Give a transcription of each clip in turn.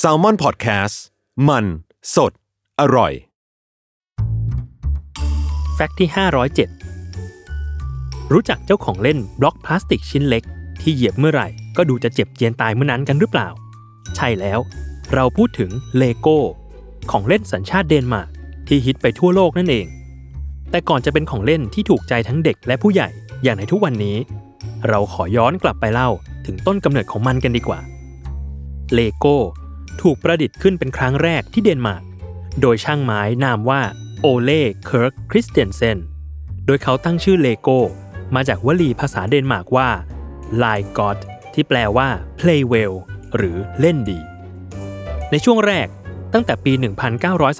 s a l ม o n PODCAST มัน สด อร่อย แฟกต์ที่ 507 รู้จักเจ้าของเล่นบล็อกพลาสติกชิ้นเล็ก ที่เหยียบเมื่อไหร่ ก็ดูจะเจ็บเจียนตายเมื่อนั้นกันหรือเปล่า ใช่แล้ว เราพูดถึงเลโก้ ของเล่นสัญชาติเดนมาร์กที่ฮิตไปทั่วโลกนั่นเอง แต่ก่อนจะเป็นของเล่นที่ถูกใจทั้งเด็กและผู้ใหญ่อย่างในทุกวันนี้ เราขอย้อนกลับไปเล่าถึงต้นกำเนิดของมันกันดีกว่า เลโก้ ถูกประดิษฐ์ขึ้นเป็นครั้งแรกที่เดนมาร์ก โดยช่างไม้นามว่าโอเล่เคิร์กคริสเตียนเซน โดยเขาตั้งชื่อเลโก้ มาจากวลีภาษาเดนมาร์กว่า l i g o d ที่แปลว่า play well หรือเล่นดี ในช่วงแรกตั้งแต่ปี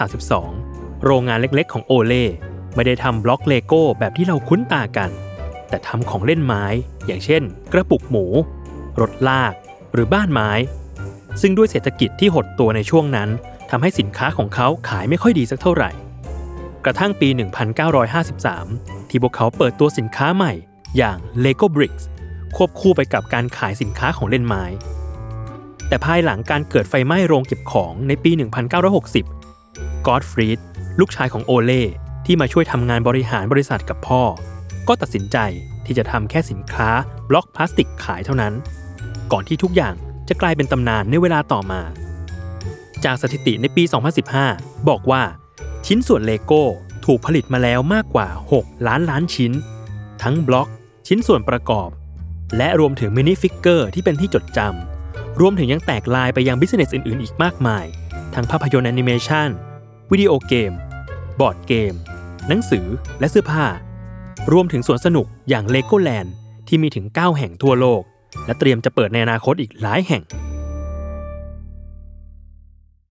1932 โรงงานเล็กๆ ของโอเล่ไม่ได้ทำบล็อกเลโก้แบบที่เราคุ้นตากัน แต่ทำของเล่นไม้ อย่างเช่น กระปุกหมู รถลาก หรือบ้านไม้ ซึ่งด้วยเศรษฐกิจที่หดตัวในช่วงนั้นทำให้สินค้าของเขาขายไม่ค่อยดีสักเท่าไหร่ กระทั่งปี 1953 ที่พวกเขาเปิดตัวสินค้าใหม่อย่าง Lego Bricks ควบคู่ไปกับการขายสินค้าของเล่นไม้ แต่ภายหลังการเกิดไฟไหม้โรงเก็บของในปี 1960กอดฟรีดลูกชายของโอเล่ที่มาช่วยทำงานบริหารบริษัทกับพ่อ ก็ตัดสินใจที่จะทำแค่สินค้าบล็อกพลาสติกขายเท่านั้น ก่อนที่ทุกอย่าง จะกลายเป็นตำนานในเวลาต่อมา จากสถิติในปี 2015 บอกว่า ชิ้นส่วนเลโก้ถูกผลิตมาแล้วมากกว่า 6 ล้านล้านชิ้น ทั้งบล็อก ชิ้นส่วนประกอบ และรวมถึง minifigure ที่เป็นที่จดจำรวมถึงยังแตกลายไปยัง business อื่นๆ อีกมากมาย ทั้งภาพยนตร์แอนิเมชันวิดีโอเกม บอร์ดเกม หนังสือและเสื้อผ้า รวมถึงสวนสนุกอย่างเลโก้แลนด์ที่มีถึง 9 แห่งทั่วโลก และเตรียมจะเปิดในอนาคตอีกหลายแห่ง